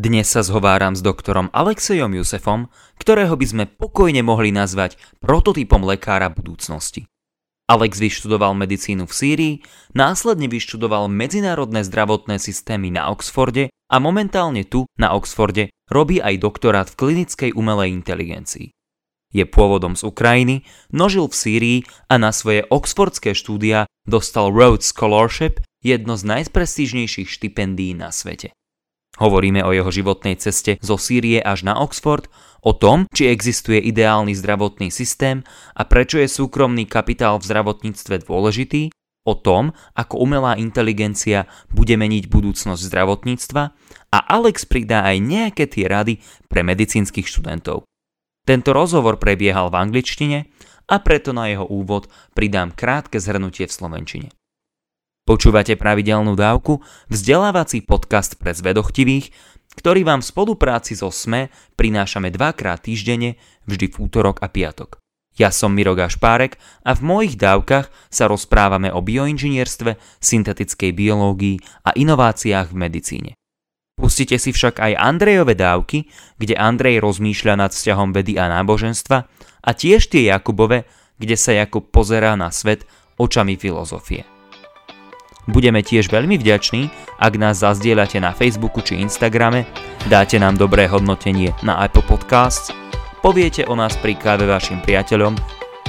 Dnes sa zhováram s doktorom Alexejom Jusefom, ktorého by sme pokojne mohli nazvať prototypom lekára budúcnosti. Alex vyštudoval medicínu v Sýrii, následne vyštudoval medzinárodné zdravotné systémy na Oxforde a momentálne tu, na Oxforde, robí aj doktorát v klinickej umelej inteligencii. Je pôvodom z Ukrajiny, nožil v Sýrii a na svoje oxfordské štúdia dostal Rhodes Scholarship, jedno z najprestížnejších štipendií na svete. Hovoríme o jeho životnej ceste zo Sýrie až na Oxford, o tom, či existuje ideálny zdravotný systém a prečo je súkromný kapitál v zdravotníctve dôležitý, o tom, ako umelá inteligencia bude meniť budúcnosť zdravotníctva a Alex pridá aj nejaké tie rady pre medicínskych študentov. Tento rozhovor prebiehal v angličtine a preto na jeho úvod pridám krátke zhrnutie v slovenčine. Počúvate pravidelnú dávku, vzdelávací podcast pre zvedochtivých, ktorý vám v spolupráci so SME prinášame dvakrát týždenne, vždy v útorok a piatok. Ja som Miro Gašpárek a v mojich dávkach sa rozprávame o bioinžinierstve, syntetickej biológii a inováciách v medicíne. Pustite si však aj Andrejové dávky, kde Andrej rozmýšľa nad vzťahom vedy a náboženstva a tiež tie Jakubove, kde sa Jakub pozerá na svet očami filozofie. Budeme tiež veľmi vďační, ak nás zazdieľate na Facebooku či Instagrame, dáte nám dobré hodnotenie na Apple Podcasts, poviete o nás pri káve vašim priateľom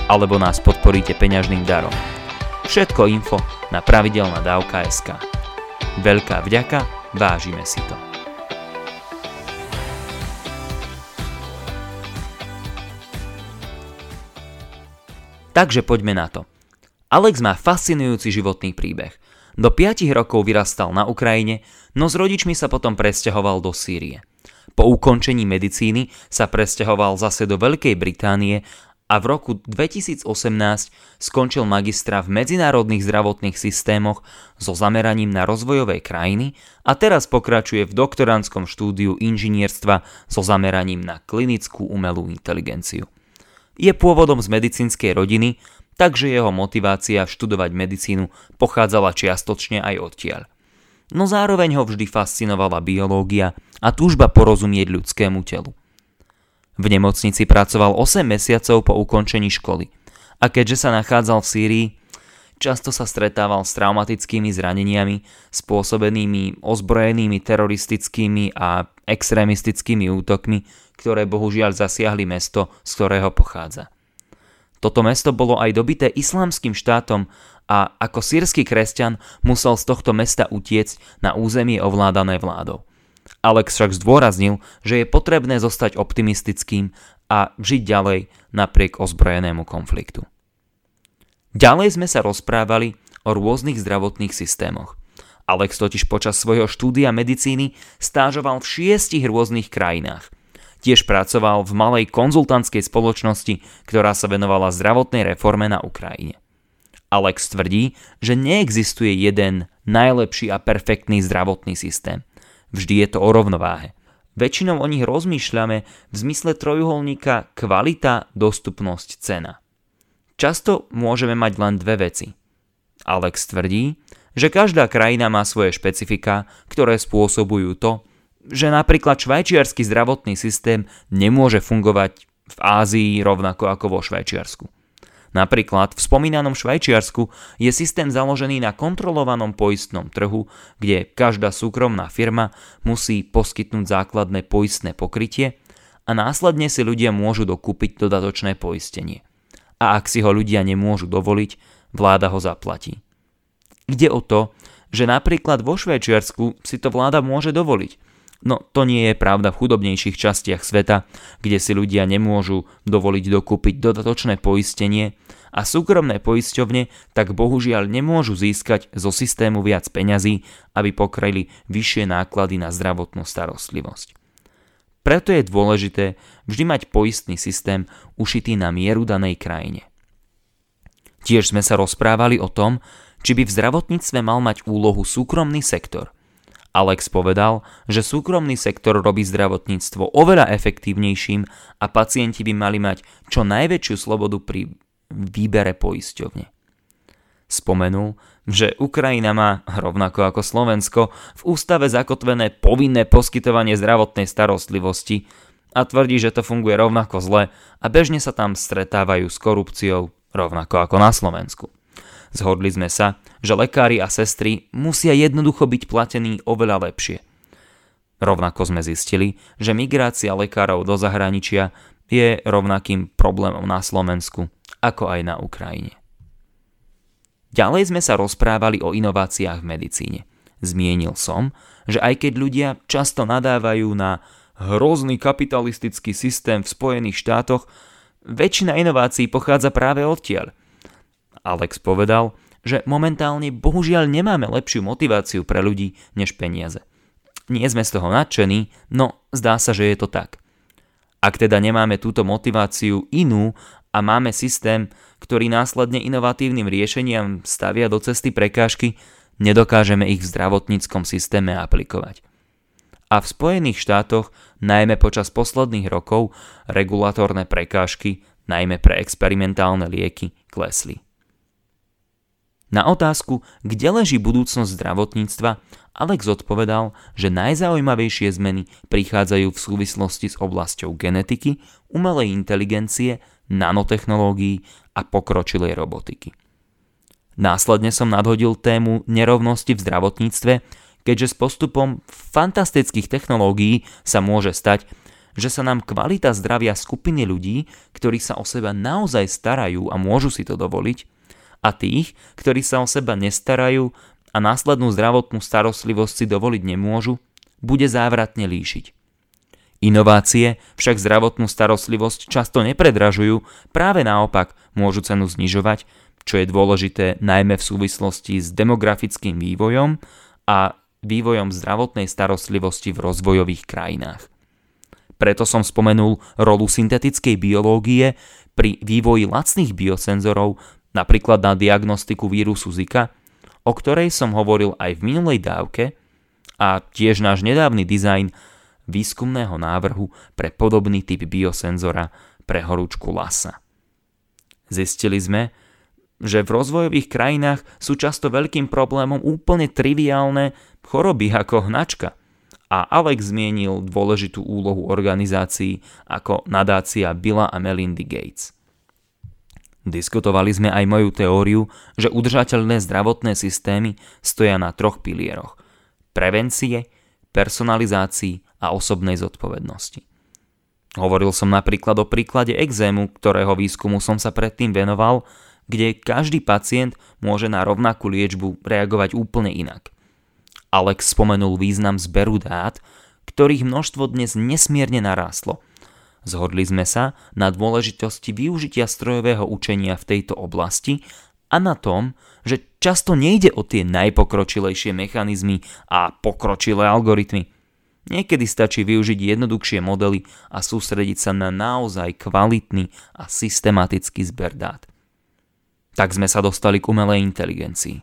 alebo nás podporíte peňažným darom. Všetko info na pravidelná dávka.sk. Veľká vďaka, vážime si to. Takže poďme na to. Alex má fascinujúci životný príbeh. Do 5 rokov vyrastal na Ukrajine, no s rodičmi sa potom presťahoval do Sýrie. Po ukončení medicíny sa presťahoval zase do Veľkej Británie a v roku 2018 skončil magistra v medzinárodných zdravotných systémoch so zameraním na rozvojové krajiny a teraz pokračuje v doktorandskom štúdiu inžinierstva so zameraním na klinickú umelú inteligenciu. Je pôvodom z medicínskej rodiny, takže jeho motivácia študovať medicínu pochádzala čiastočne aj odtiaľ. No zároveň ho vždy fascinovala biológia a túžba porozumieť ľudskému telu. V nemocnici pracoval 8 mesiacov po ukončení školy a keďže sa nachádzal v Sýrii, často sa stretával s traumatickými zraneniami spôsobenými ozbrojenými teroristickými a extrémistickými útokmi, ktoré bohužiaľ zasiahli mesto, z ktorého pochádza. Toto mesto bolo aj dobité islamským štátom a ako sírsky kresťan musel z tohto mesta utiecť na územie ovládané vládou. Alex však zdôraznil, že je potrebné zostať optimistickým a žiť ďalej napriek ozbrojenému konfliktu. Ďalej sme sa rozprávali o rôznych zdravotných systémoch. Alex totiž počas svojho štúdia medicíny stážoval v šiestich rôznych krajinách – Tiež pracoval v malej konzultantskej spoločnosti, ktorá sa venovala zdravotnej reforme na Ukrajine. Alex tvrdí, že neexistuje jeden najlepší a perfektný zdravotný systém. Vždy je to o rovnováhe. Väčšinou o nich rozmýšľame v zmysle trojuholníka kvalita, dostupnosť, cena. Často môžeme mať len dve veci. Alex tvrdí, že každá krajina má svoje špecifika, ktoré spôsobujú to, že napríklad švajčiarsky zdravotný systém nemôže fungovať v Ázii rovnako ako vo Švajčiarsku. Napríklad v spomínanom Švajčiarsku je systém založený na kontrolovanom poistnom trhu, kde každá súkromná firma musí poskytnúť základné poistné pokrytie a následne si ľudia môžu dokúpiť dodatočné poistenie. A ak si ho ľudia nemôžu dovoliť, vláda ho zaplatí. Ide o to, že napríklad vo Švajčiarsku si to vláda môže dovoliť – No to nie je pravda v chudobnejších častiach sveta, kde si ľudia nemôžu dovoliť dokúpiť dodatočné poistenie a súkromné poisťovne tak bohužiaľ nemôžu získať zo systému viac peňazí, aby pokryli vyššie náklady na zdravotnú starostlivosť. Preto je dôležité vždy mať poistný systém ušitý na mieru danej krajine. Tiež sme sa rozprávali o tom, či by v zdravotníctve mal mať úlohu súkromný sektor – Alex povedal, že súkromný sektor robí zdravotníctvo oveľa efektívnejším a pacienti by mali mať čo najväčšiu slobodu pri výbere poisťovne. Spomenul, že Ukrajina má, rovnako ako Slovensko, v ústave zakotvené povinné poskytovanie zdravotnej starostlivosti a tvrdí, že to funguje rovnako zle a bežne sa tam stretávajú s korupciou, rovnako ako na Slovensku. Zhodli sme sa, že lekári a sestry musia jednoducho byť platení oveľa lepšie. Rovnako sme zistili, že migrácia lekárov do zahraničia je rovnakým problémom na Slovensku, ako aj na Ukrajine. Ďalej sme sa rozprávali o inováciách v medicíne. Zmienil som, že aj keď ľudia často nadávajú na hrozný kapitalistický systém v Spojených štátoch, väčšina inovácií pochádza práve odtiaľ. Alex povedal, že momentálne bohužiaľ nemáme lepšiu motiváciu pre ľudí než peniaze. Nie sme z toho nadšení, no zdá sa, že je to tak. Ak teda nemáme túto motiváciu inú a máme systém, ktorý následne inovatívnym riešeniam stavia do cesty prekážky, nedokážeme ich v zdravotníckom systéme aplikovať. A v Spojených štátoch, najmä počas posledných rokov, regulatórne prekážky, najmä pre experimentálne lieky, klesli. Na otázku, kde leží budúcnosť zdravotníctva, Alex odpovedal, že najzaujímavejšie zmeny prichádzajú v súvislosti s oblasťou genetiky, umelej inteligencie, nanotechnológií a pokročilej robotiky. Následne som nadhodil tému nerovnosti v zdravotníctve, keďže s postupom fantastických technológií sa môže stať, že sa nám kvalita zdravia skupiny ľudí, ktorí sa o seba naozaj starajú a môžu si to dovoliť, a tých, ktorí sa o seba nestarajú a následnú zdravotnú starostlivosť si dovoliť nemôžu, bude závratne líšiť. Inovácie však zdravotnú starostlivosť často nepredražujú, práve naopak môžu cenu znižovať, čo je dôležité najmä v súvislosti s demografickým vývojom a vývojom zdravotnej starostlivosti v rozvojových krajinách. Preto som spomenul rolu syntetickej biológie pri vývoji lacných biosenzorov napríklad na diagnostiku vírusu Zika, o ktorej som hovoril aj v minulej dávke a tiež náš nedávny dizajn výskumného návrhu pre podobný typ biosenzora pre horúčku lasa. Zistili sme, že v rozvojových krajinách sú často veľkým problémom úplne triviálne choroby ako hnačka. A Alex zmienil dôležitú úlohu organizácií ako nadácia Billa a Melindy Gates – Diskutovali sme aj moju teóriu, že udržateľné zdravotné systémy stoja na troch pilieroch. Prevencie, personalizácii a osobnej zodpovednosti. Hovoril som napríklad o príklade exému, ktorého výskumu som sa predtým venoval, kde každý pacient môže na rovnakú liečbu reagovať úplne inak. Alex spomenul význam zberu dát, ktorých množstvo dnes nesmierne narástlo – Zhodli sme sa na dôležitosti využitia strojového učenia v tejto oblasti a na tom, že často nejde o tie najpokročilejšie mechanizmy a pokročilé algoritmy. Niekedy stačí využiť jednoduchšie modely a sústrediť sa na naozaj kvalitný a systematický zber dát. Tak sme sa dostali k umelej inteligencii.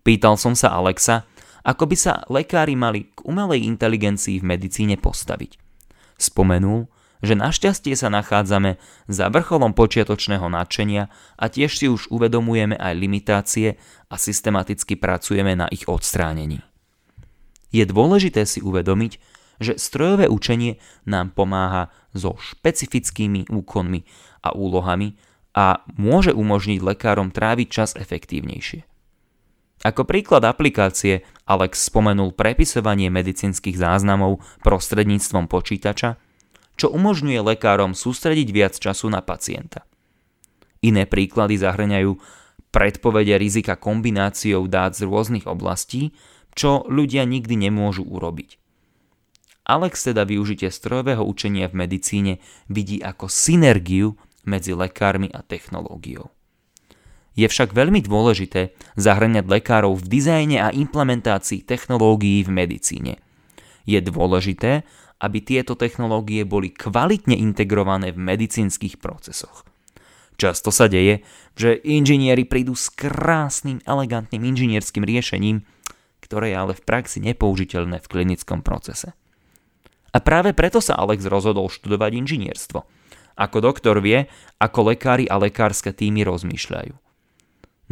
Pýtal som sa Alexa, ako by sa lekári mali k umelej inteligencii v medicíne postaviť. Spomenul, že našťastie sa nachádzame za vrcholom počiatočného nadšenia a tiež si už uvedomujeme aj limitácie a systematicky pracujeme na ich odstránení. Je dôležité si uvedomiť, že strojové učenie nám pomáha so špecifickými úkonmi a úlohami a môže umožniť lekárom tráviť čas efektívnejšie. Ako príklad aplikácie Alex spomenul prepisovanie medicínskych záznamov prostredníctvom počítača, čo umožňuje lekárom sústrediť viac času na pacienta. Iné príklady zahrňajú predpovede rizika kombináciou dát z rôznych oblastí, čo ľudia nikdy nemôžu urobiť. Alex teda využitie strojového učenia v medicíne vidí ako synergiu medzi lekármi a technológiou. Je však veľmi dôležité zahrňať lekárov v dizajne a implementácii technológií v medicíne. Je dôležité, aby tieto technológie boli kvalitne integrované v medicínskych procesoch. Často sa deje, že inžinieri prídu s krásnym, elegantným inžinierským riešením, ktoré je ale v praxi nepoužiteľné v klinickom procese. A práve preto sa Alex rozhodol študovať inžinierstvo. Ako doktor vie, ako lekári a lekárske týmy rozmýšľajú.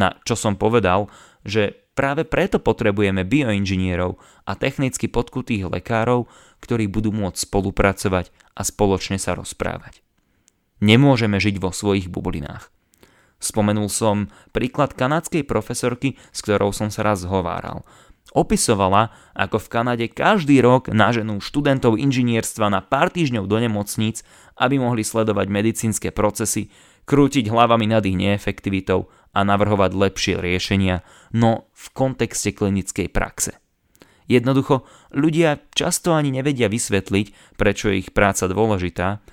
Na čo som povedal, že práve preto potrebujeme bioinžinierov a technicky podkutých lekárov, ktorí budú môcť spolupracovať a spoločne sa rozprávať. Nemôžeme žiť vo svojich bublinách. Spomenul som príklad kanadskej profesorky, s ktorou som sa raz zhováral. Opisovala, ako v Kanade každý rok naženú študentov inžinierstva na pár týždňov do nemocníc, aby mohli sledovať medicínske procesy, krútiť hlavami nad ich neefektivitou a navrhovať lepšie riešenia, no v kontexte klinickej praxe. Jednoducho, ľudia často ani nevedia vysvetliť, prečo je ich práca dôležitá,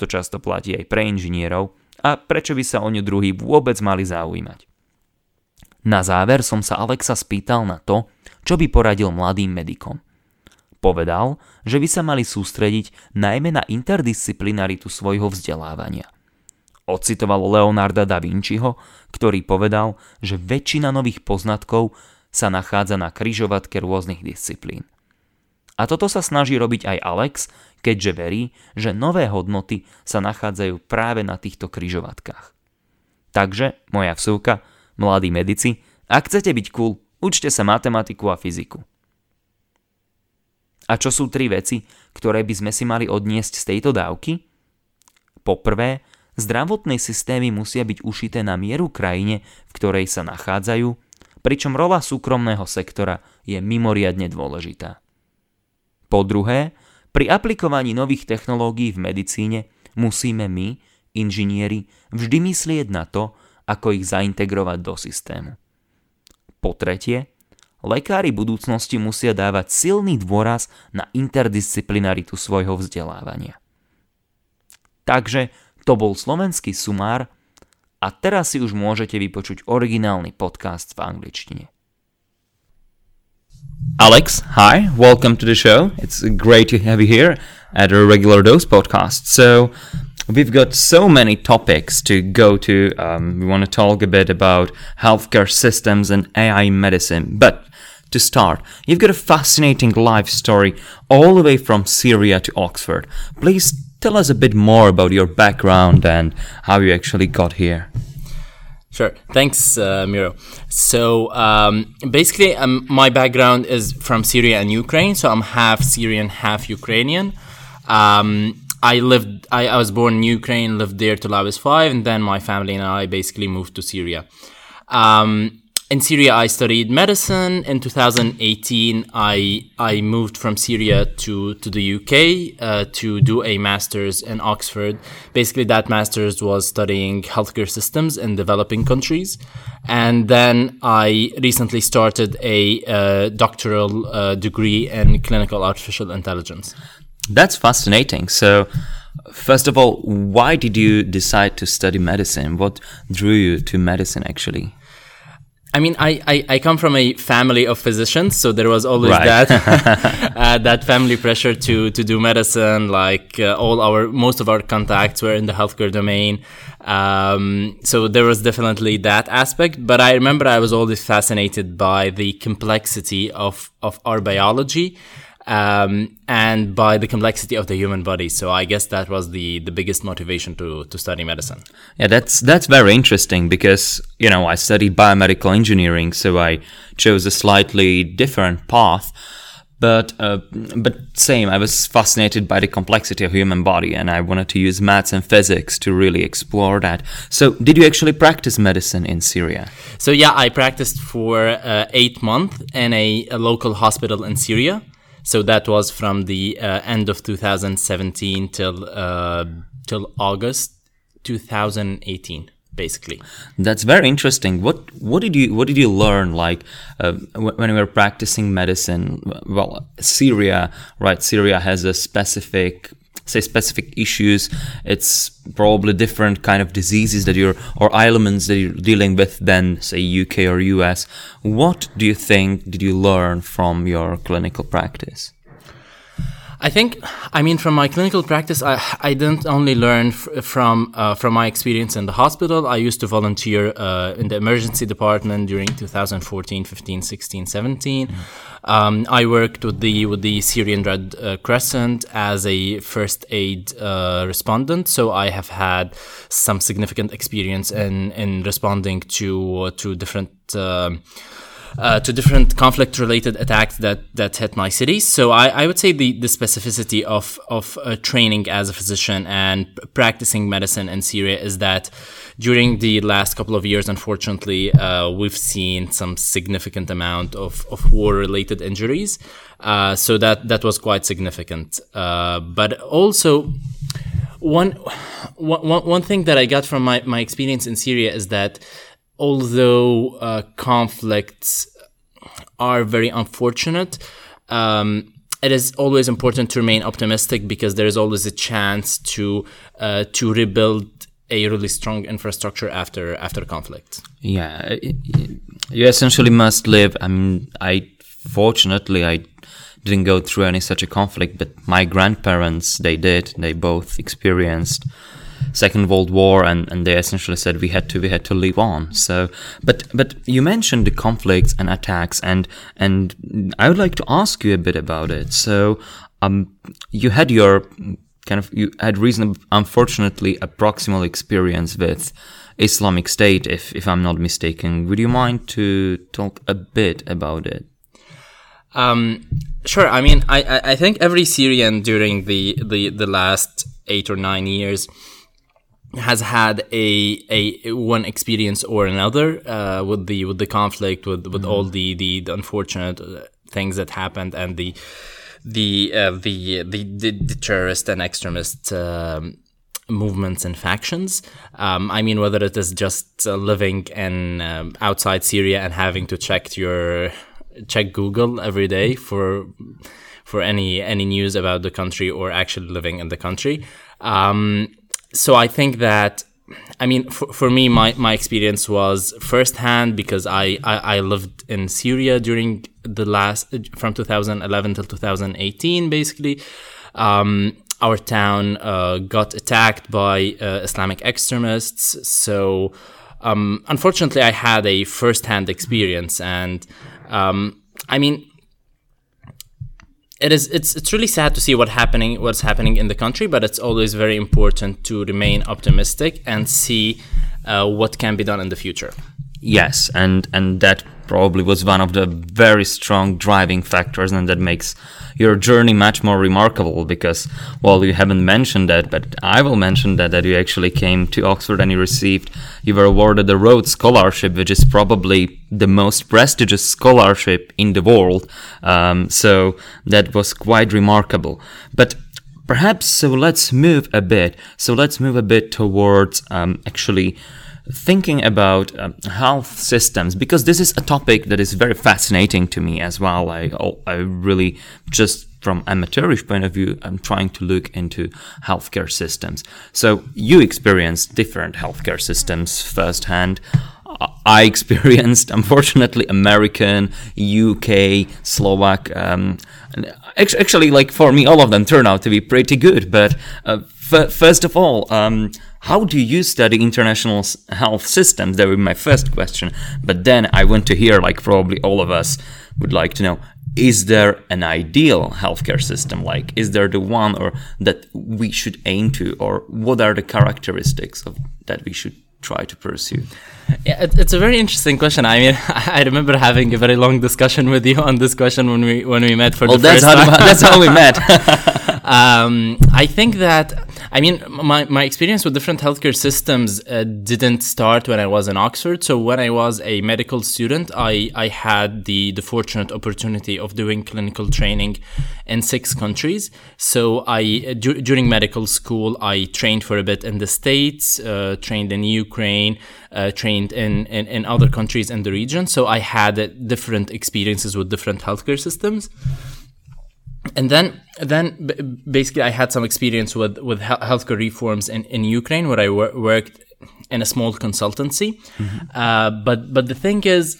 to často platí aj pre inžinierov, a prečo by sa o ňu druhý vôbec mali zaujímať. Na záver som sa Alexa spýtal na to, čo by poradil mladým medikom. Povedal, že by sa mali sústrediť najmä na interdisciplinaritu svojho vzdelávania – Ocitoval Leonarda da Vinciho, ktorý povedal, že väčšina nových poznatkov sa nachádza na kryžovatke rôznych disciplín. A toto sa snaží robiť aj Alex, keďže verí, že nové hodnoty sa nachádzajú práve na týchto kryžovatkách. Takže, moja vsúka, mladí medici, ak chcete byť cool, učte sa matematiku a fyziku. A čo sú tri veci, ktoré by sme si mali odniesť z tejto dávky? Poprvé, Zdravotné systémy musia byť ušité na mieru krajine, v ktorej sa nachádzajú, pričom rola súkromného sektora je mimoriadne dôležitá. Po druhé, pri aplikovaní nových technológií v medicíne musíme my, inžinieri, vždy myslieť na to, ako ich zaintegrovať do systému. Po tretie, lekári budúcnosti musia dávať silný dôraz na interdisciplinaritu svojho vzdelávania. Takže to bol slovenský sumár a teraz si už môžete vypočuť originálny podcast v angličtine. Alex, hi, welcome to the show. It's great to have you here at a regular dose podcast. So, we've got so many topics to go to. Um, we want to talk a bit about healthcare systems and AI medicine. But to start, you've got a fascinating life story all the way from Syria to Oxford. Please tell us a bit more about your background and how you actually got here. Sure. Thanks, uh, Miro. So um, basically, um, my background is from Syria and Ukraine. So I'm half Syrian, half Ukrainian. Um, I lived. I, I, was born in Ukraine, lived there till I was five, and then my family and I basically moved to Syria. Um, in Syria, I studied medicine. In 2018, I I moved from Syria to to the UK uh, to do a master's in Oxford. Basically, that master's was studying healthcare systems in developing countries, and then I recently started a uh, doctoral uh, degree in clinical artificial intelligence. That's fascinating. So. First of all, why did you decide to study medicine? What drew you to medicine actually? I mean, I, I, I, come from a family of physicians, so there was always right. that uh, that family pressure to to do medicine. Like uh, all our most of our contacts were in the healthcare domain, um, so there was definitely that aspect. But I remember I was always fascinated by the complexity of of our biology um, and by the complexity of the human body. So I guess that was the the biggest motivation to to study medicine. Yeah, that's that's very interesting because you know I studied biomedical engineering, so I chose a slightly different path. But uh, but same, I was fascinated by the complexity of human body, and I wanted to use maths and physics to really explore that. So, did you actually practice medicine in Syria? So yeah, I practiced for uh, eight months in a, a local hospital in Syria. So that was from the uh, end of 2017 till uh, till August 2018 basically. That's very interesting. What what did you what did you learn like uh, when you were practicing medicine? Well syria right? Syria has a specific say specific issues it's probably different kind of diseases that you're or ailments that you're dealing with than say uk or us what do you think did you learn from your clinical practice I think, I mean, from my clinical practice, I, I didn't only learn f- from uh, from my experience in the hospital. I used to volunteer uh, in the emergency department during 2014, 15, 16, 17. Um, I worked with the with the Syrian Red uh, Crescent as a first aid uh, respondent, so I have had some significant experience in in responding to to different. um uh, to different conflict related attacks that, that hit my cities. So I, I would say the, the specificity of, of uh, training as a physician and practicing medicine in Syria is that during the last couple of years, unfortunately, uh, we've seen some significant amount of, of war related injuries. Uh, so that, that was quite significant. Uh, but also, one, one, one thing that I got from my, my experience in Syria is that although uh, conflicts are very unfortunate, um, it is always important to remain optimistic because there is always a chance to uh, to rebuild a really strong infrastructure after after conflict. Yeah, you essentially must live. I mean, I fortunately I didn't go through any such a conflict, but my grandparents they did. They both experienced Second World War, and, and they essentially said we had to we had to live on. So, but but you mentioned the conflicts and attacks, and and I would like to ask you a bit about it. So, um, you had your kind of you had reason unfortunately a proximal experience with Islamic State, if if I'm not mistaken. Would you mind to talk a bit about it? Um, sure. I mean, I, I think every Syrian during the, the, the last eight or nine years has had a, a one experience or another uh, with the with the conflict with with all the, the, the unfortunate uh, things that happened and the the uh, the, the, the the terrorist and extremist um, movements and factions. Um, I mean, whether it is just uh, living in um, outside Syria and having to check your check Google every day for for any any news about the country or actually living in the country. Um, so I think that I mean, for, for me, my, my experience was firsthand because I, I, I, lived in Syria during the last, from 2011 till 2018, basically. Um, our town uh, got attacked by uh, Islamic extremists. So, um, unfortunately, I had a firsthand experience. And, um, I mean, it is it's it's really sad to see what happening what's happening in the country, but it's always very important to remain optimistic and see uh, what can be done in the future. Yes, and and that probably was one of the very strong driving factors, and that makes your journey much more remarkable. Because well, you haven't mentioned that, but I will mention that that you actually came to Oxford and you received you were awarded the Rhodes Scholarship, which is probably the most prestigious scholarship in the world. Um, so that was quite remarkable. But perhaps so let's move a bit. So let's move a bit towards um, actually thinking about um, health systems because this is a topic that is very fascinating to me as well. I I really just from amateurish point of view, I'm trying to look into healthcare systems. So you experience different healthcare systems firsthand. I experienced, unfortunately, American, UK, Slovak. Um, actually, like for me, all of them turn out to be pretty good. But uh, f- first of all, um, how do you study international health systems? That would be my first question. But then I want to hear, like probably all of us would like to know, is there an ideal healthcare system? Like, is there the one or that we should aim to, or what are the characteristics of that we should try to pursue? Yeah, it's a very interesting question. I mean, I remember having a very long discussion with you on this question when we when we met for well, the first how time. that's how we met. um, I think that I mean, my, my experience with different healthcare systems uh, didn't start when I was in Oxford. So when I was a medical student, I, I had the, the fortunate opportunity of doing clinical training in six countries. So I during medical school, I trained for a bit in the States, uh, trained in Ukraine, uh, trained in, in, in other countries in the region. So I had uh, different experiences with different healthcare systems and then then basically I had some experience with with healthcare reforms in in Ukraine where I wor- worked in a small consultancy. Mm-hmm. Uh, but but the thing is.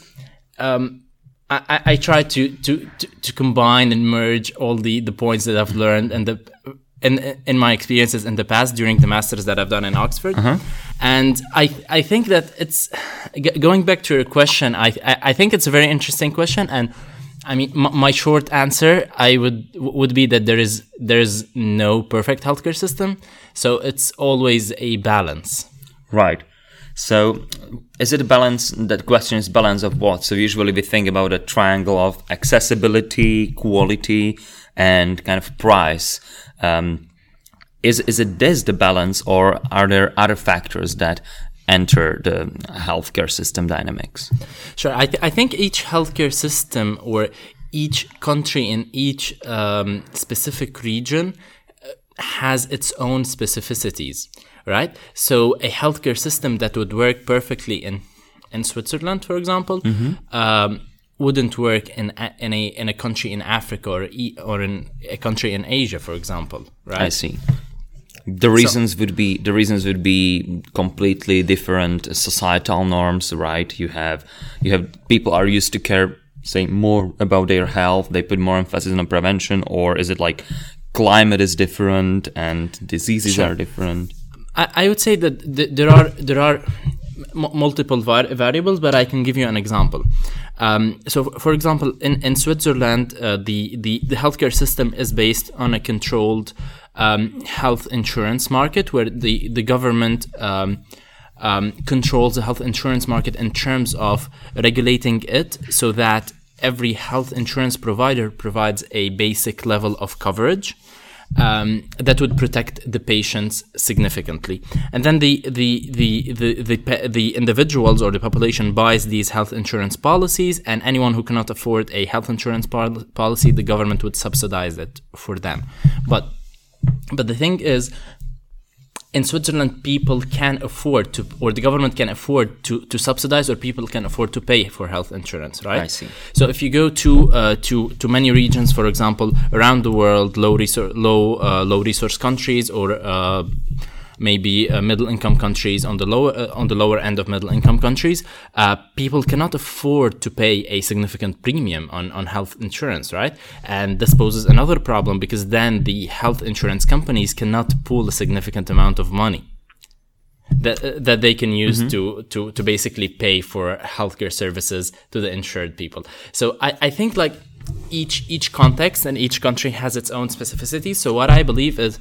Um, I, I, try to, to, to, to combine and merge all the, the points that I've learned and the in in my experiences in the past during the masters that I've done in Oxford, and I I think that it's g- going back to your question. I, I I think it's a very interesting question, and I mean m- my short answer I would would be that there is there is no perfect healthcare system, so it's always a balance. Right. So, is it a balance? That question is balance of what? So, usually we think about a triangle of accessibility, quality, and kind of price. Um, is is it this the balance, or are there other factors that enter the healthcare system dynamics? Sure. I, th- I think each healthcare system or each country in each um, specific region uh, has its own specificities, right? So a healthcare system that would work perfectly in in Switzerland, for example, um, wouldn't work in a, in a in a country in Africa or e- or in a country in Asia, for example, right? I see. The reasons would be the reasons would be completely different societal norms, right? You have you have people are used to care say more about their health, they put more emphasis on prevention, or is it like climate is different and diseases are different? I, I would say that th- there are there are m- multiple var- variables, but I can give you an example. Um, so, f- for example, in in Switzerland, uh, the, the the healthcare system is based on a controlled um, health insurance market, where the the government um, um, controls the health insurance market in terms of regulating it, so that every health insurance provider provides a basic level of coverage um, that would protect the patients significantly. And then the the the the the, the individuals or the population buys these health insurance policies, and anyone who cannot afford a health insurance pol- policy, the government would subsidize it for them. But but the thing is. In Switzerland, people can afford to, or the government can afford to, to subsidize, or people can afford to pay for health insurance, right? I see. So if you go to uh, to to many regions, for example, around the world, low resource low uh, low resource countries, or uh, maybe uh, middle income countries on the lower uh, on the lower end of middle income countries, uh, people cannot afford to pay a significant premium on on health insurance, right? And this poses another problem because then the health insurance companies cannot pool a significant amount of money that uh, that they can use to to to basically pay for healthcare services to the insured people. So I, I think like each each context and each country has its own specificity. So what I believe is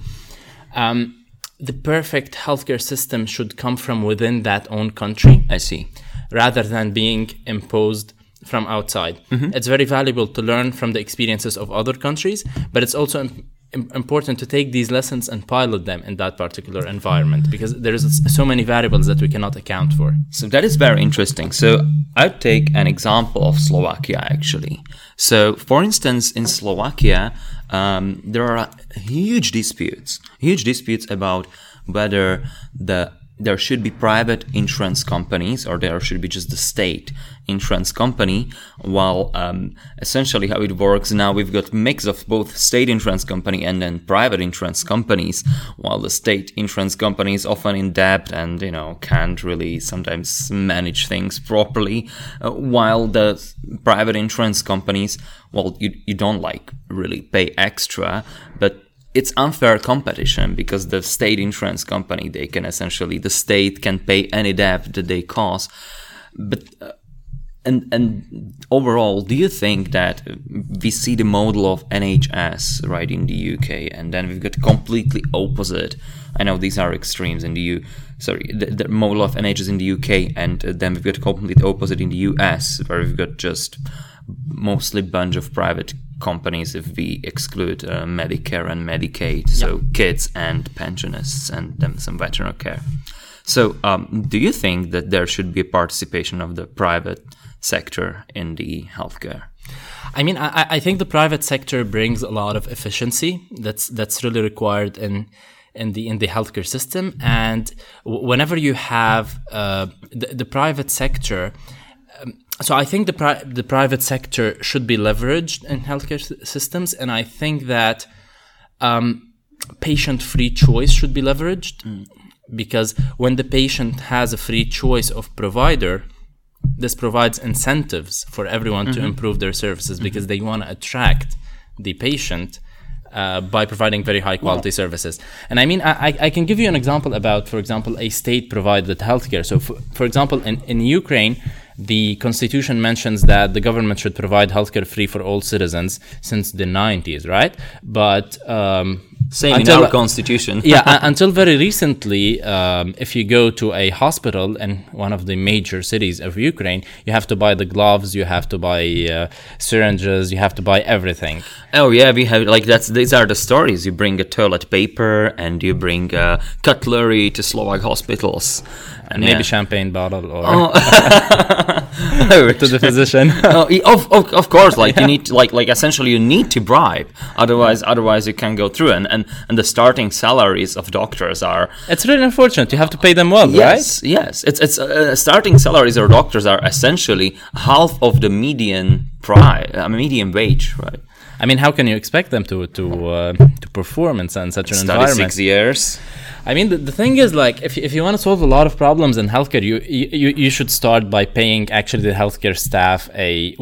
um, the perfect healthcare system should come from within that own country I see. rather than being imposed from outside. Mm-hmm. It's very valuable to learn from the experiences of other countries, but it's also important to take these lessons and pilot them in that particular environment because there's so many variables that we cannot account for. So that is very interesting. So I'd take an example of Slovakia actually. So for instance, in Slovakia, um, there are huge disputes, huge disputes about whether the there should be private insurance companies or there should be just the state insurance company while um, essentially how it works now we've got mix of both state insurance company and then private insurance companies while the state insurance company is often in debt and you know can't really sometimes manage things properly uh, while the private insurance companies well you, you don't like really pay extra but it's unfair competition because the state insurance company they can essentially the state can pay any debt that they cause. But uh, and and overall do you think that we see the model of NHS right in the UK and then we've got completely opposite? I know these are extremes in the sorry the, the model of NHS in the UK and uh, then we've got complete opposite in the US where we've got just mostly bunch of private companies if we exclude uh, Medicare and Medicaid, so kids and pensionists and then some veteran care. So, um, do you think that there should be a participation of the private sector in the healthcare? I mean, I, I think the private sector brings a lot of efficiency. That's that's really required in in the in the healthcare system. And w- whenever you have uh, the, the private sector, so I think the pri- the private sector should be leveraged in healthcare s- systems, and I think that um, patient free choice should be leveraged because when the patient has a free choice of provider this provides incentives for everyone to improve their services because they want to attract the patient uh, by providing very high quality services. And I mean, I, I- I can give you an example about, for example, a state provided healthcare. So, for, for example, in, in Ukraine, the constitution mentions that the government should provide healthcare free for all citizens since the 90s, right? But um, Same until- in our constitution. yeah, until very recently, um, if you go to a hospital in one of the major cities of Ukraine, you have to buy the gloves, you have to buy uh, syringes, you have to buy everything. Oh yeah, we have like that's these are the stories. You bring a toilet paper and you bring uh, cutlery to Slovak hospitals, and Maybe champagne bottle or Oh, to the physician. oh, of, of, of course, like you need to, like like essentially you need to bribe, otherwise otherwise you can't go through. And and and the starting salaries of doctors are it's really unfortunate. You have to pay them well, yes yes it's it's uh, starting salaries of doctors are essentially half of the median price, uh, median wage, right? I mean, how can you expect them to to uh, to perform in, such an Study environment? six years. I mean, the, the thing is, like, if, if you want to solve a lot of problems in healthcare, you, you you should start by paying actually the healthcare staff a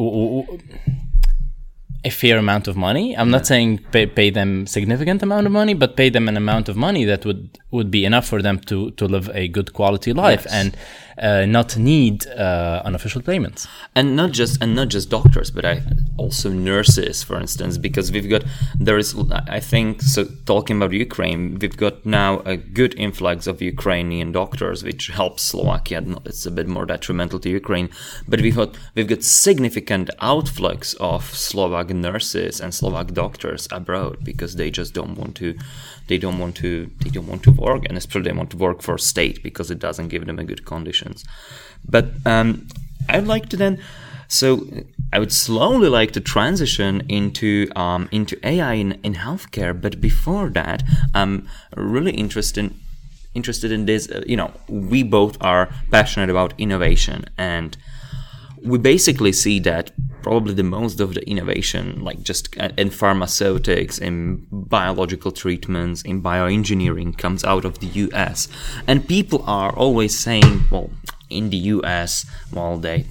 a fair amount of money. I'm not saying pay, pay them significant amount of money, but pay them an amount of money that would would be enough for them to to live a good quality life Yes. and uh, not need uh, unofficial payments. and not just and not just doctors but i also nurses for instance because we've got there is i think so talking about ukraine we've got now a good influx of ukrainian doctors which helps slovakia it's a bit more detrimental to ukraine but we've got we've got significant outflux of slovak nurses and slovak doctors abroad because they just don't want to they don't want to they don't want to work and especially they want to work for state because it doesn't give them a good conditions. But um, i'd like to then so i would slowly like to transition into um, into ai in, in healthcare but before that i'm really interested interested in this uh, you know we both are passionate about innovation and we basically see that probably the most of the innovation, like just uh, in pharmaceutics, in biological treatments, in bioengineering, comes out of the US. And people are always saying, well, in the US, well, they,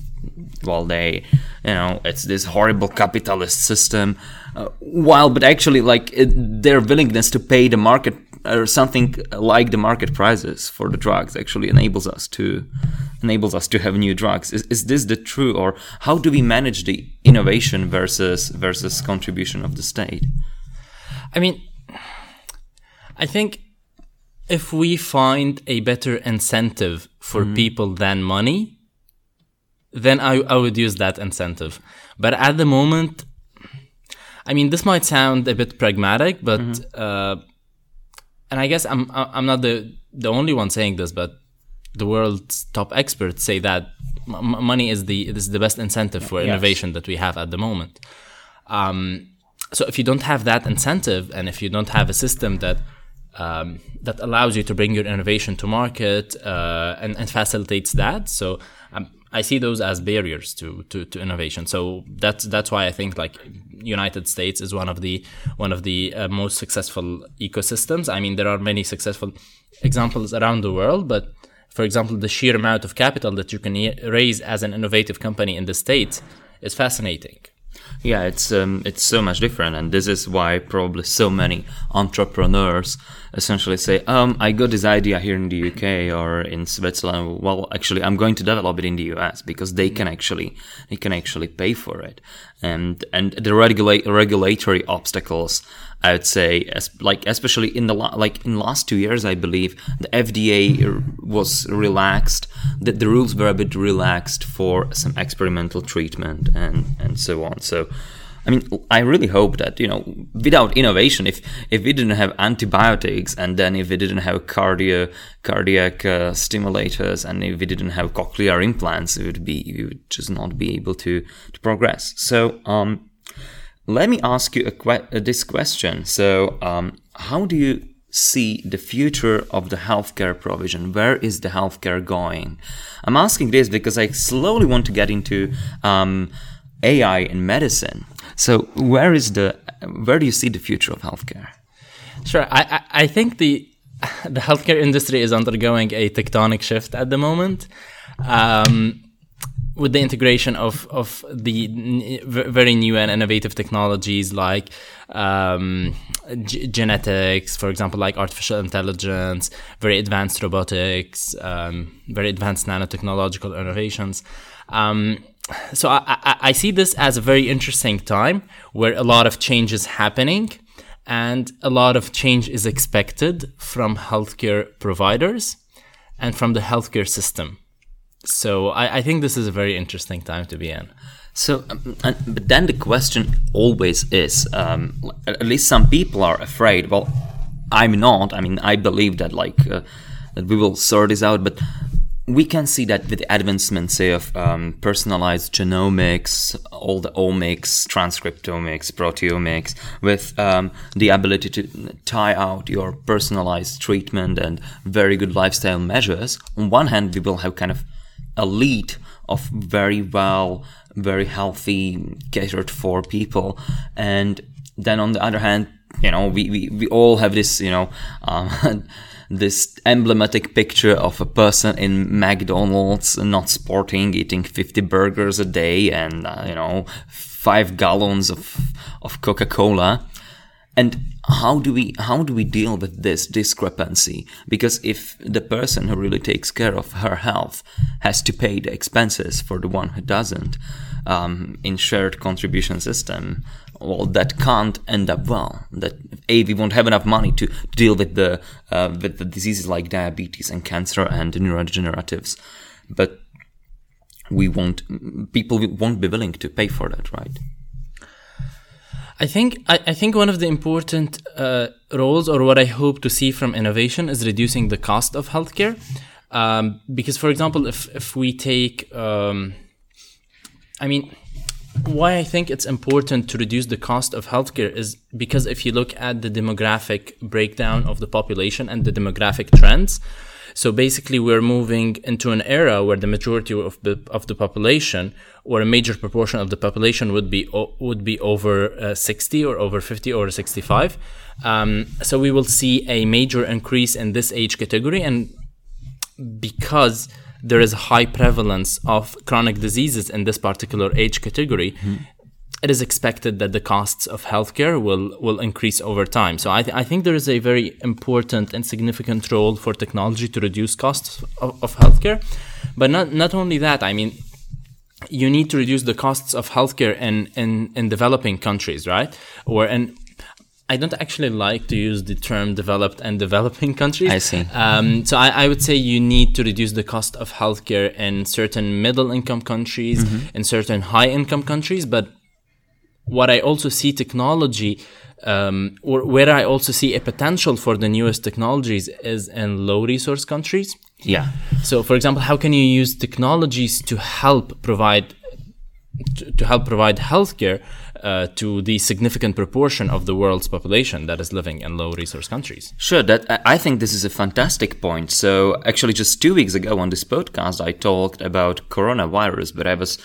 well, they, you know, it's this horrible capitalist system. Uh, while, but actually, like it, their willingness to pay the market or something like the market prices for the drugs actually enables us to enables us to have new drugs. Is, is this the true or how do we manage the innovation versus versus contribution of the state? I mean, I think if we find a better incentive for people than money, then I, I would use that incentive. But at the moment, I mean, this might sound a bit pragmatic, but uh, and I guess I'm I'm not the the only one saying this, but the world's top experts say that m- money is the is the best incentive for innovation that we have at the moment. Um, so if you don't have that incentive, and if you don't have a system that um, that allows you to bring your innovation to market uh, and, and facilitates that, so I see those as barriers to, to, to innovation. So that's that's why I think like United States is one of the one of the uh, most successful ecosystems. I mean, there are many successful examples around the world, but for example, the sheer amount of capital that you can raise as an innovative company in the states is fascinating. Yeah it's um, it's so much different and this is why probably so many entrepreneurs essentially say um i got this idea here in the uk or in switzerland. Well actually i'm going to develop it in the us because they can actually they can actually pay for it. And and the regula- regulatory obstacles I would say, as, like especially in the like in last two years, I believe the FDA was relaxed. The, the rules were a bit relaxed for some experimental treatment and and so on. So, I mean, I really hope that you know, without innovation, if if we didn't have antibiotics and then if we didn't have cardio cardiac uh, stimulators and if we didn't have cochlear implants, it would be we would just not be able to to progress. So, um. Let me ask you que- uh, this question. So, um, how do you see the future of the healthcare provision? Where is the healthcare going? I'm asking this because I slowly want to get into um, AI in medicine. So, where is the where do you see the future of healthcare? Sure. I, I, I think the the healthcare industry is undergoing a tectonic shift at the moment. Um, with the integration of of the very new and innovative technologies like um, genetics, for example, like artificial intelligence, very advanced robotics, um, very advanced nanotechnological innovations. Um, so I, I, I see this as a very interesting time where a lot of change is happening and a lot of change is expected from healthcare providers and from the healthcare system. So I, I think this is a very interesting time to be in. So, um, but then the question always is, um, at least some people are afraid. Well, I'm not. I mean, I believe that like uh, that we will sort this out. But we can see that with advancements say, of um, personalized genomics, all the omics, transcriptomics, proteomics, with um, the ability to tie out your personalized treatment and very good lifestyle measures. On one hand, we will have kind of elite of very well, very healthy, catered for people, and then on the other hand, you know, we, we, we all have this, you know, um, this emblematic picture of a person in McDonald's not sporting, eating 50 burgers a day and, uh, you know, five gallons of, of Coca-Cola. And how do we how do we deal with this discrepancy? Because if the person who really takes care of her health has to pay the expenses for the one who doesn't um, in shared contribution system, well, that can't end up well. That a we won't have enough money to deal with the uh, with the diseases like diabetes and cancer and neurodegeneratives, but we won't people won't be willing to pay for that, right? I think I, I think one of the important uh, roles, or what I hope to see from innovation, is reducing the cost of healthcare. Um, because, for example, if if we take, um, I mean, why I think it's important to reduce the cost of healthcare is because if you look at the demographic breakdown of the population and the demographic trends, so basically, we're moving into an era where the majority of the of the population, or a major proportion of the population, would be would be over uh, 60 or over 50 or 65. Um, so we will see a major increase in this age category, and because there is a high prevalence of chronic diseases in this particular age category, mm-hmm it is expected that the costs of healthcare will will increase over time. So I, th- I think there is a very important and significant role for technology to reduce costs of, of healthcare. But not not only that, I mean, you need to reduce the costs of healthcare in in, in developing countries, right? Or in I don't actually like to use the term developed and developing countries. I see. Um, so I, I, would say you need to reduce the cost of healthcare in certain middle income countries, mm-hmm. in certain high income countries, but what I also see technology, um, or where I also see a potential for the newest technologies is in low resource countries. Yeah. So, for example, how can you use technologies to help provide to, to help provide healthcare uh, to the significant proportion of the world's population that is living in low resource countries. Sure, that I think this is a fantastic point. So actually, just two weeks ago on this podcast, I talked about coronavirus, but I was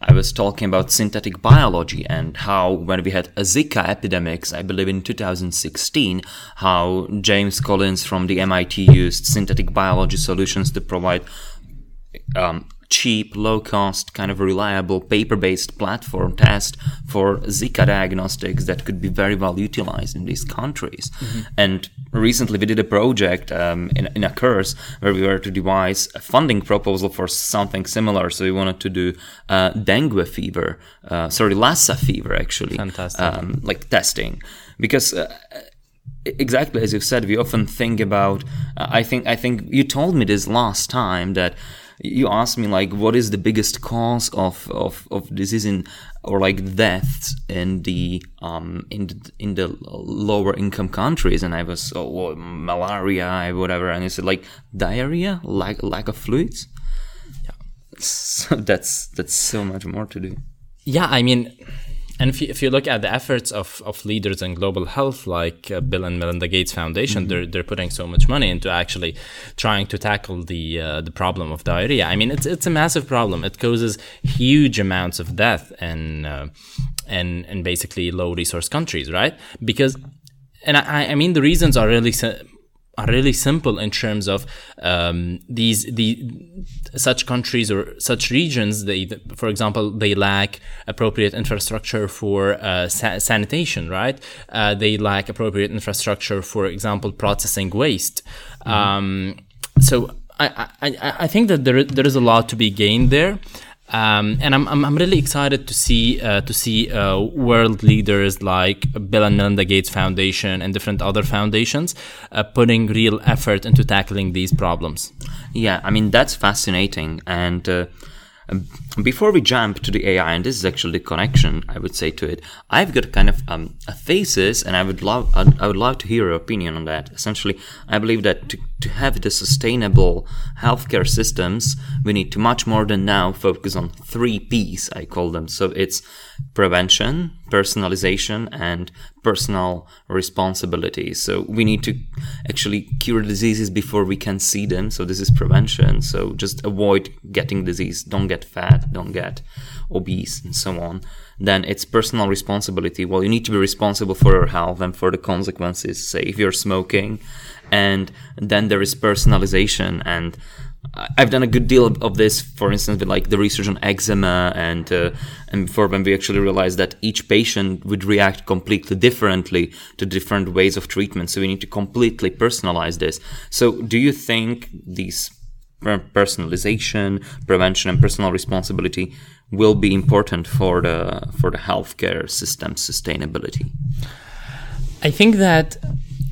I was talking about synthetic biology and how when we had Zika epidemics, I believe in 2016, how James Collins from the MIT used synthetic biology solutions to provide um, cheap, low cost, kind of reliable paper based platform test for Zika diagnostics that could be very well utilized in these countries. Mm-hmm. And recently we did a project um, in, in a course where we were to devise a funding proposal for something similar. So we wanted to do uh, dengue fever, uh, sorry, Lassa fever actually, Fantastic. Um, like testing. Because uh, exactly as you said, we often think about. Uh, I think I think you told me this last time that you asked me like what is the biggest cause of of, of disease in or like deaths in the um in the, in the lower income countries? And i was oh, malaria whatever. And said like diarrhea? Lack lack of fluids? Yeah. So that's that's so much more to do. Yeah i mean and if you, if you look at the efforts of, of leaders in global health, like uh, Bill and Melinda Gates Foundation, mm-hmm. they're, they're putting so much money into actually trying to tackle the uh, the problem of diarrhea. I mean, it's it's a massive problem. It causes huge amounts of death in uh, in, in basically low resource countries, right? Because, and I, I mean, the reasons are really are really simple in terms of um, these the such countries or such regions. They, for example, they lack appropriate infrastructure for uh, sa- sanitation, right? Uh, they lack appropriate infrastructure, for example, processing waste. Mm-hmm. Um, so I, I, I think that there there is a lot to be gained there. Um, and I'm, I'm, I'm really excited to see uh, to see uh, world leaders like Bill and Melinda Gates Foundation and different other foundations uh, putting real effort into tackling these problems. Yeah, I mean that's fascinating, and uh, before we jump to the AI, and this is actually the connection I would say to it, I've got kind of um, a thesis, and I would love I would love to hear your opinion on that. Essentially, I believe that to, to have the sustainable healthcare systems, we need to much more than now focus on three P's. I call them. So it's prevention, personalization, and personal responsibility. So we need to actually cure diseases before we can see them. So this is prevention. So just avoid getting disease. Don't get fat. Don't get obese and so on. Then it's personal responsibility. Well, you need to be responsible for your health and for the consequences. Say if you're smoking, and then there is personalization and I've done a good deal of this, for instance, with like the research on eczema, and uh, and before when we actually realized that each patient would react completely differently to different ways of treatment, so we need to completely personalize this. So, do you think these personalization, prevention, and personal responsibility will be important for the for the healthcare system sustainability? I think that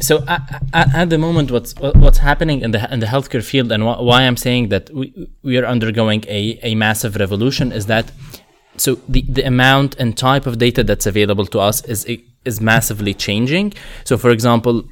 so at, at, the moment what's what's happening in the in the healthcare field and wh- why I'm saying that we, we are undergoing a, a massive revolution is that so the, the amount and type of data that's available to us is is massively changing so for example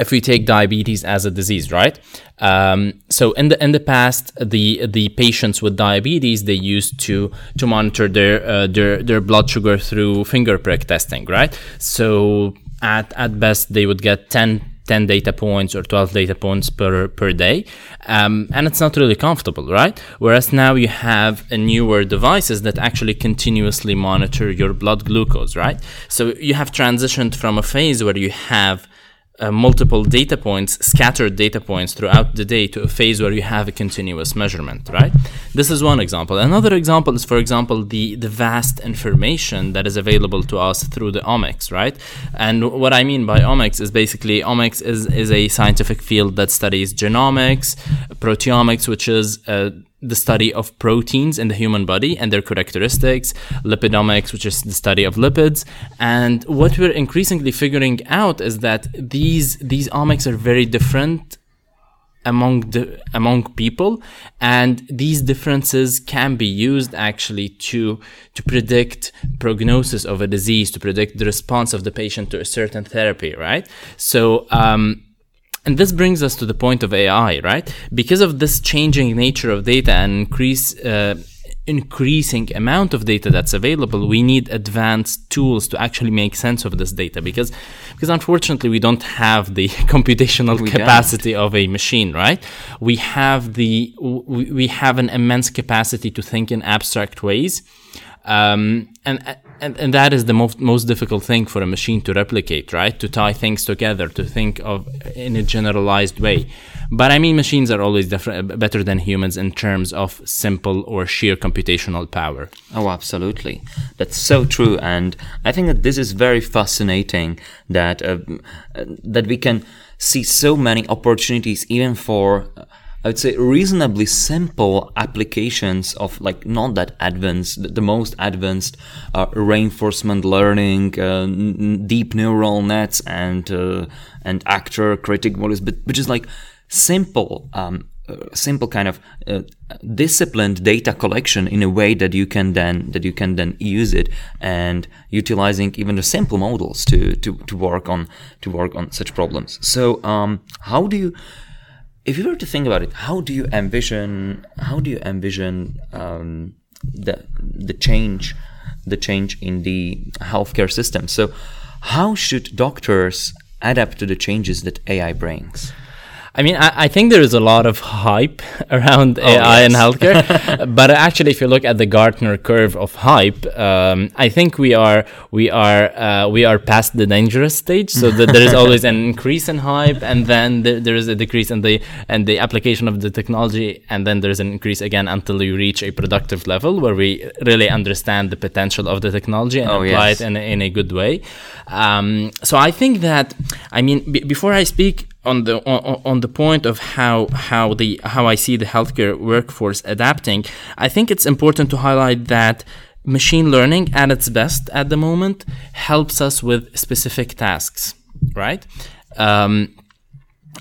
if we take diabetes as a disease, right? Um, so in the in the past, the the patients with diabetes they used to to monitor their uh, their their blood sugar through finger prick testing, right? So at, at best they would get 10, 10 data points or 12 data points per, per day. Um, and it's not really comfortable, right? Whereas now you have newer devices that actually continuously monitor your blood glucose, right? So you have transitioned from a phase where you have uh, multiple data points, scattered data points throughout the day to a phase where you have a continuous measurement, right? This is one example. Another example is, for example, the, the vast information that is available to us through the omics, right? And what I mean by omics is basically omics is, is a scientific field that studies genomics, proteomics, which is uh, the study of proteins in the human body and their characteristics, lipidomics, which is the study of lipids. And what we're increasingly figuring out is that these these omics are very different among the among people and these differences can be used actually to to predict prognosis of a disease to predict the response of the patient to a certain therapy right so um, and this brings us to the point of AI, right? Because of this changing nature of data and increase uh, increasing amount of data that's available, we need advanced tools to actually make sense of this data because because unfortunately we don't have the computational we capacity don't. of a machine, right? We have the we, we have an immense capacity to think in abstract ways. Um, and and, and that is the most most difficult thing for a machine to replicate right? To tie things together to think of in a generalized way. But i mean machines are always different, better than humans in terms of simple or sheer computational power. Oh absolutely. That's so true and i think that this is very fascinating that uh, that we can see so many opportunities even for I would say reasonably simple applications of like not that advanced, the most advanced uh, reinforcement learning, uh, n- deep neural nets, and uh, and actor critic models, but which is like simple. Um, uh, simple kind of uh, disciplined data collection in a way that you can then that you can then use it and utilizing even the simple models to to, to work on to work on such problems so um, how do you if you were to think about it, how do you envision how do you envision um, the the change the change in the healthcare system? So, how should doctors adapt to the changes that AI brings? I mean, I, I, think there is a lot of hype around oh, AI yes. in healthcare, but actually, if you look at the Gartner curve of hype, um, I think we are we are uh, we are past the dangerous stage. So that there is always an increase in hype, and then there, there is a decrease in the and the application of the technology, and then there is an increase again until you reach a productive level where we really understand the potential of the technology and oh, apply yes. it in a, in a good way. Um, so I think that I mean, b- before I speak on the on, on, the point of how how the how I see the healthcare workforce adapting, I think it's important to highlight that machine learning at its best at the moment helps us with specific tasks, right? Um,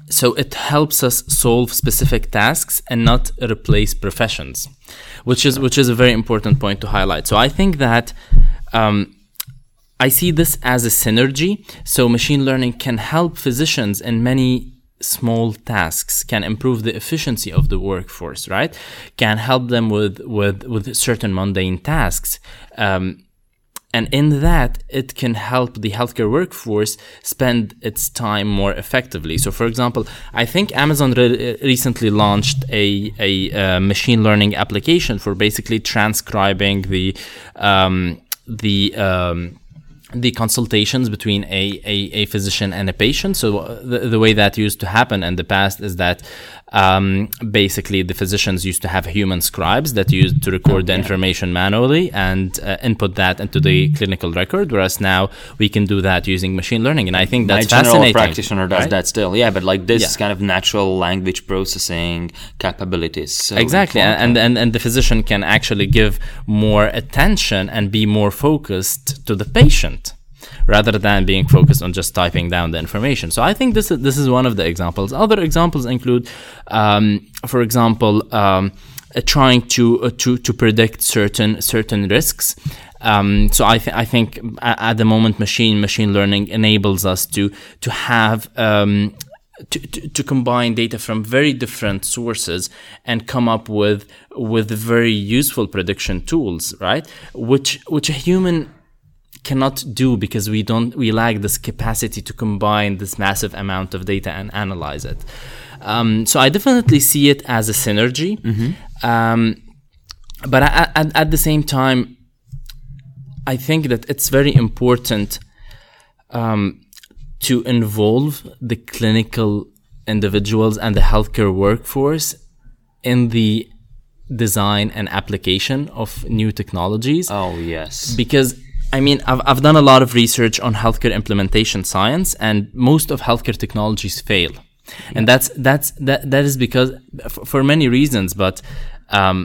so it helps us solve specific tasks and not replace professions, which is which is a very important point to highlight. So I think that. Um, I see this as a synergy. So machine learning can help physicians in many small tasks can improve the efficiency of the workforce right can help them with with with certain mundane tasks um, and in that it can help the healthcare workforce spend its time more effectively so for example i think amazon re- recently launched a, a uh, machine learning application for basically transcribing the um, the um, the consultations between a, a, a, physician and a patient. So uh, the, the way that used to happen in the past is that um, basically the physicians used to have human scribes that used to record the information manually and uh, input that into the clinical record, whereas now we can do that using machine learning. And I think that's My general practitioner does right? that still, yeah. But like this yeah. kind of natural language processing capabilities. So exactly, and, and and the physician can actually give more attention and be more focused to the patient rather than being focused on just typing down the information. So I think this is this is one of the examples. Other examples include, um, for example. Um, uh, trying to uh, to to predict certain certain risks. Um, so I, th- I think at the moment, machine machine learning enables us to to have um, to, to, to, combine data from very different sources and come up with with very useful prediction tools, right? Which which a human cannot do because we don't we lack this capacity to combine this massive amount of data and analyze it. Um, so I definitely see it as a synergy, mm-hmm. um, but at, at, at, the same time, I think that it's very important um, to involve the clinical individuals and the healthcare workforce in the design and application of new technologies. Oh yes, because I mean, I've, I've done a lot of research on healthcare implementation science, and most of healthcare technologies fail. Yeah. And that's that's that that is because for many reasons, but um,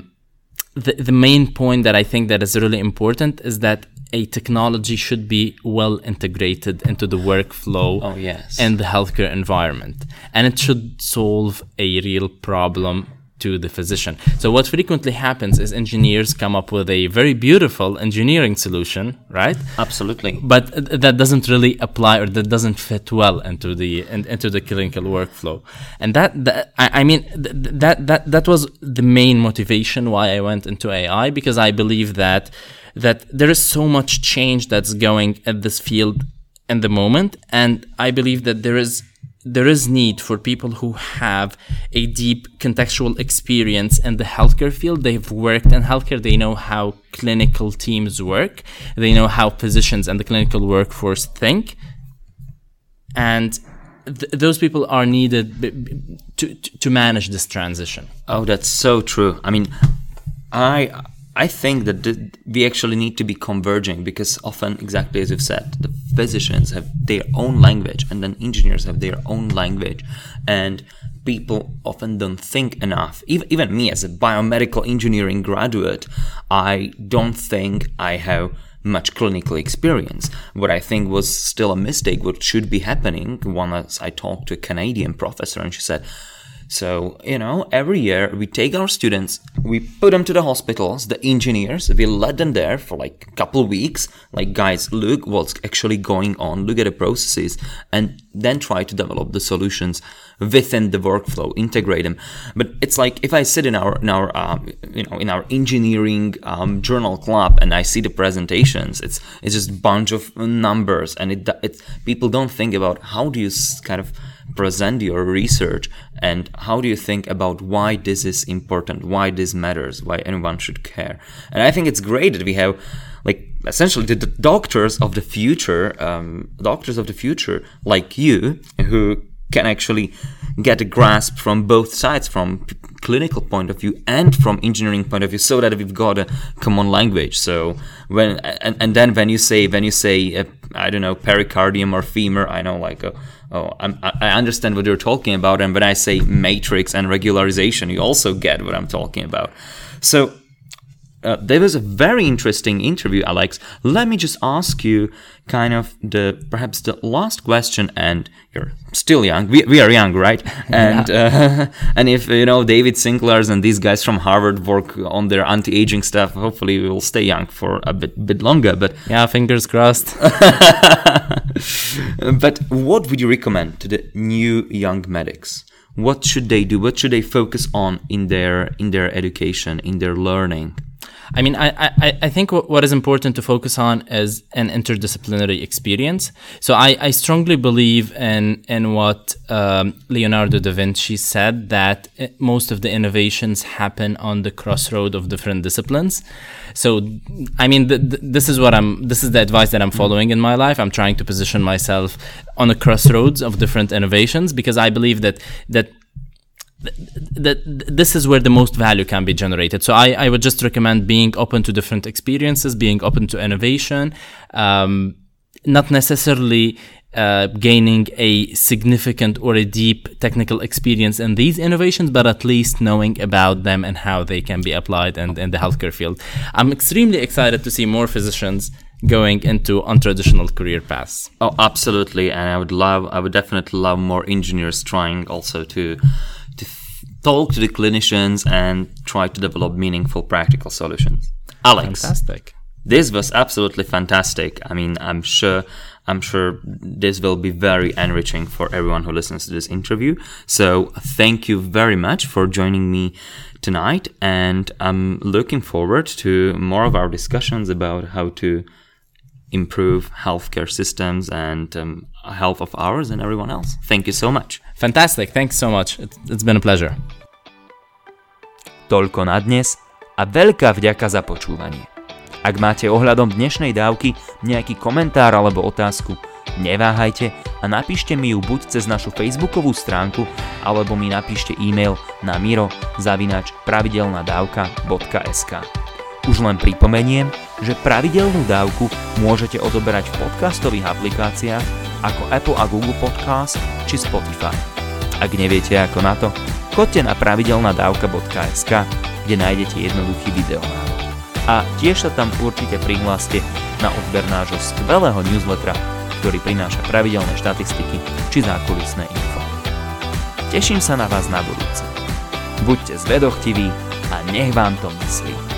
the the main point that I think that is really important is that a technology should be well integrated into the workflow oh, yes. and the healthcare environment, and it should solve a real problem to the physician. So what frequently happens is engineers come up with a very beautiful engineering solution, right? Absolutely. But that doesn't really apply or that doesn't fit well into the in, into the clinical workflow. And that, that I, I, mean that that that was the main motivation why I went into AI because I believe that that there is so much change that's going at this field in the moment and I believe that there is there is need for people who have a deep contextual experience in the healthcare field. They've worked in healthcare. They know how clinical teams work. They know how physicians and the clinical workforce think. And th- those people are needed b- to, to manage this transition. Oh, that's so true. I mean, I I think that th- we actually need to be converging because often, exactly as you've said, the physicians have their own language and then engineers have their own language. And people often don't think enough. Even, even me, as a biomedical engineering graduate, I don't think I have much clinical experience. What I think was still a mistake, what should be happening, once I talked to a Canadian professor and she said, so, you know, every year we take our students, we put them to the hospitals, the engineers, we let them there for like a couple weeks. Like, guys, look what's actually going on, look at the processes, and then try to develop the solutions within the workflow, integrate them. But it's like if I sit in our, in our, um, you know, in our engineering um, journal club and I see the presentations, it's it's just bunch of numbers, and it, it people don't think about how do you kind of present your research and how do you think about why this is important, why this matters, why anyone should care. And I think it's great that we have like essentially the, doctors of the future, um, doctors of the future like you who can actually get a grasp from both sides from clinical point of view and from engineering point of view so that we've got a common language. So when and, and then when you say when you say uh, i don't know pericardium or femur i know like uh, oh I'm, i understand what you're talking about. And when i say matrix and regularization you also get what i'm talking about. So uh, there was a very interesting interview, Alex. Let me just ask you kind of the perhaps the last question, and you're still young. We, we are young, right? And yeah. uh, and if you know David Sinclair's and these guys from Harvard work on their anti-aging stuff, hopefully we will stay young for a bit bit longer. But yeah, fingers crossed. but what would you recommend to the new young medics? What should they do? What should they focus on in their in their education, in their learning? I mean, I, I, I think what is important to focus on is an interdisciplinary experience. So I, I strongly believe in, in what um, Leonardo da Vinci said that most of the innovations happen on the crossroad of different disciplines. So, I mean, th- th- this is what I'm, this is the advice that I'm following in my life. I'm trying to position myself on the crossroads of different innovations because I believe that, that that this is where the most value can be generated. So I, I would just recommend being open to different experiences, being open to innovation, um, not necessarily uh, gaining a significant or a deep technical experience in these innovations, but at least knowing about them and how they can be applied in, in the healthcare field. I'm extremely excited to see more physicians going into untraditional career paths. Oh, absolutely, and I would love, I would definitely love more engineers trying also to talk to the clinicians and try to develop meaningful practical solutions. Alex, fantastic. This was absolutely fantastic. I mean, I'm sure I'm sure this will be very enriching for everyone who listens to this interview. So, thank you very much for joining me tonight and I'm looking forward to more of our discussions about how to improve healthcare systems and um, health of ours and everyone else. Thank you so much. Fantastic. Thanks so much. It's been a pleasure. Toľko na dnes a veľká vďaka za počúvanie. Ak máte ohľadom dnešnej dávky nejaký komentár alebo otázku, neváhajte a napíšte mi ju buď cez našu facebookovú stránku, alebo mi napíšte e-mail na miro zavinač pravidelnadavka.sk. Už len pripomeniem, že pravidelnú dávku môžete odoberať v podcastových aplikáciách ako Apple a Google Podcast či Spotify. Ak neviete ako na to, chodte na pravidelnadavka.sk, kde nájdete jednoduchý videonávod. A tiež sa tam určite prihláste na odber nášho skvelého newslettera, ktorý prináša pravidelné štatistiky či zákulisné info. Teším sa na vás na budúce. Buďte zvedochtiví a nech vám to myslí.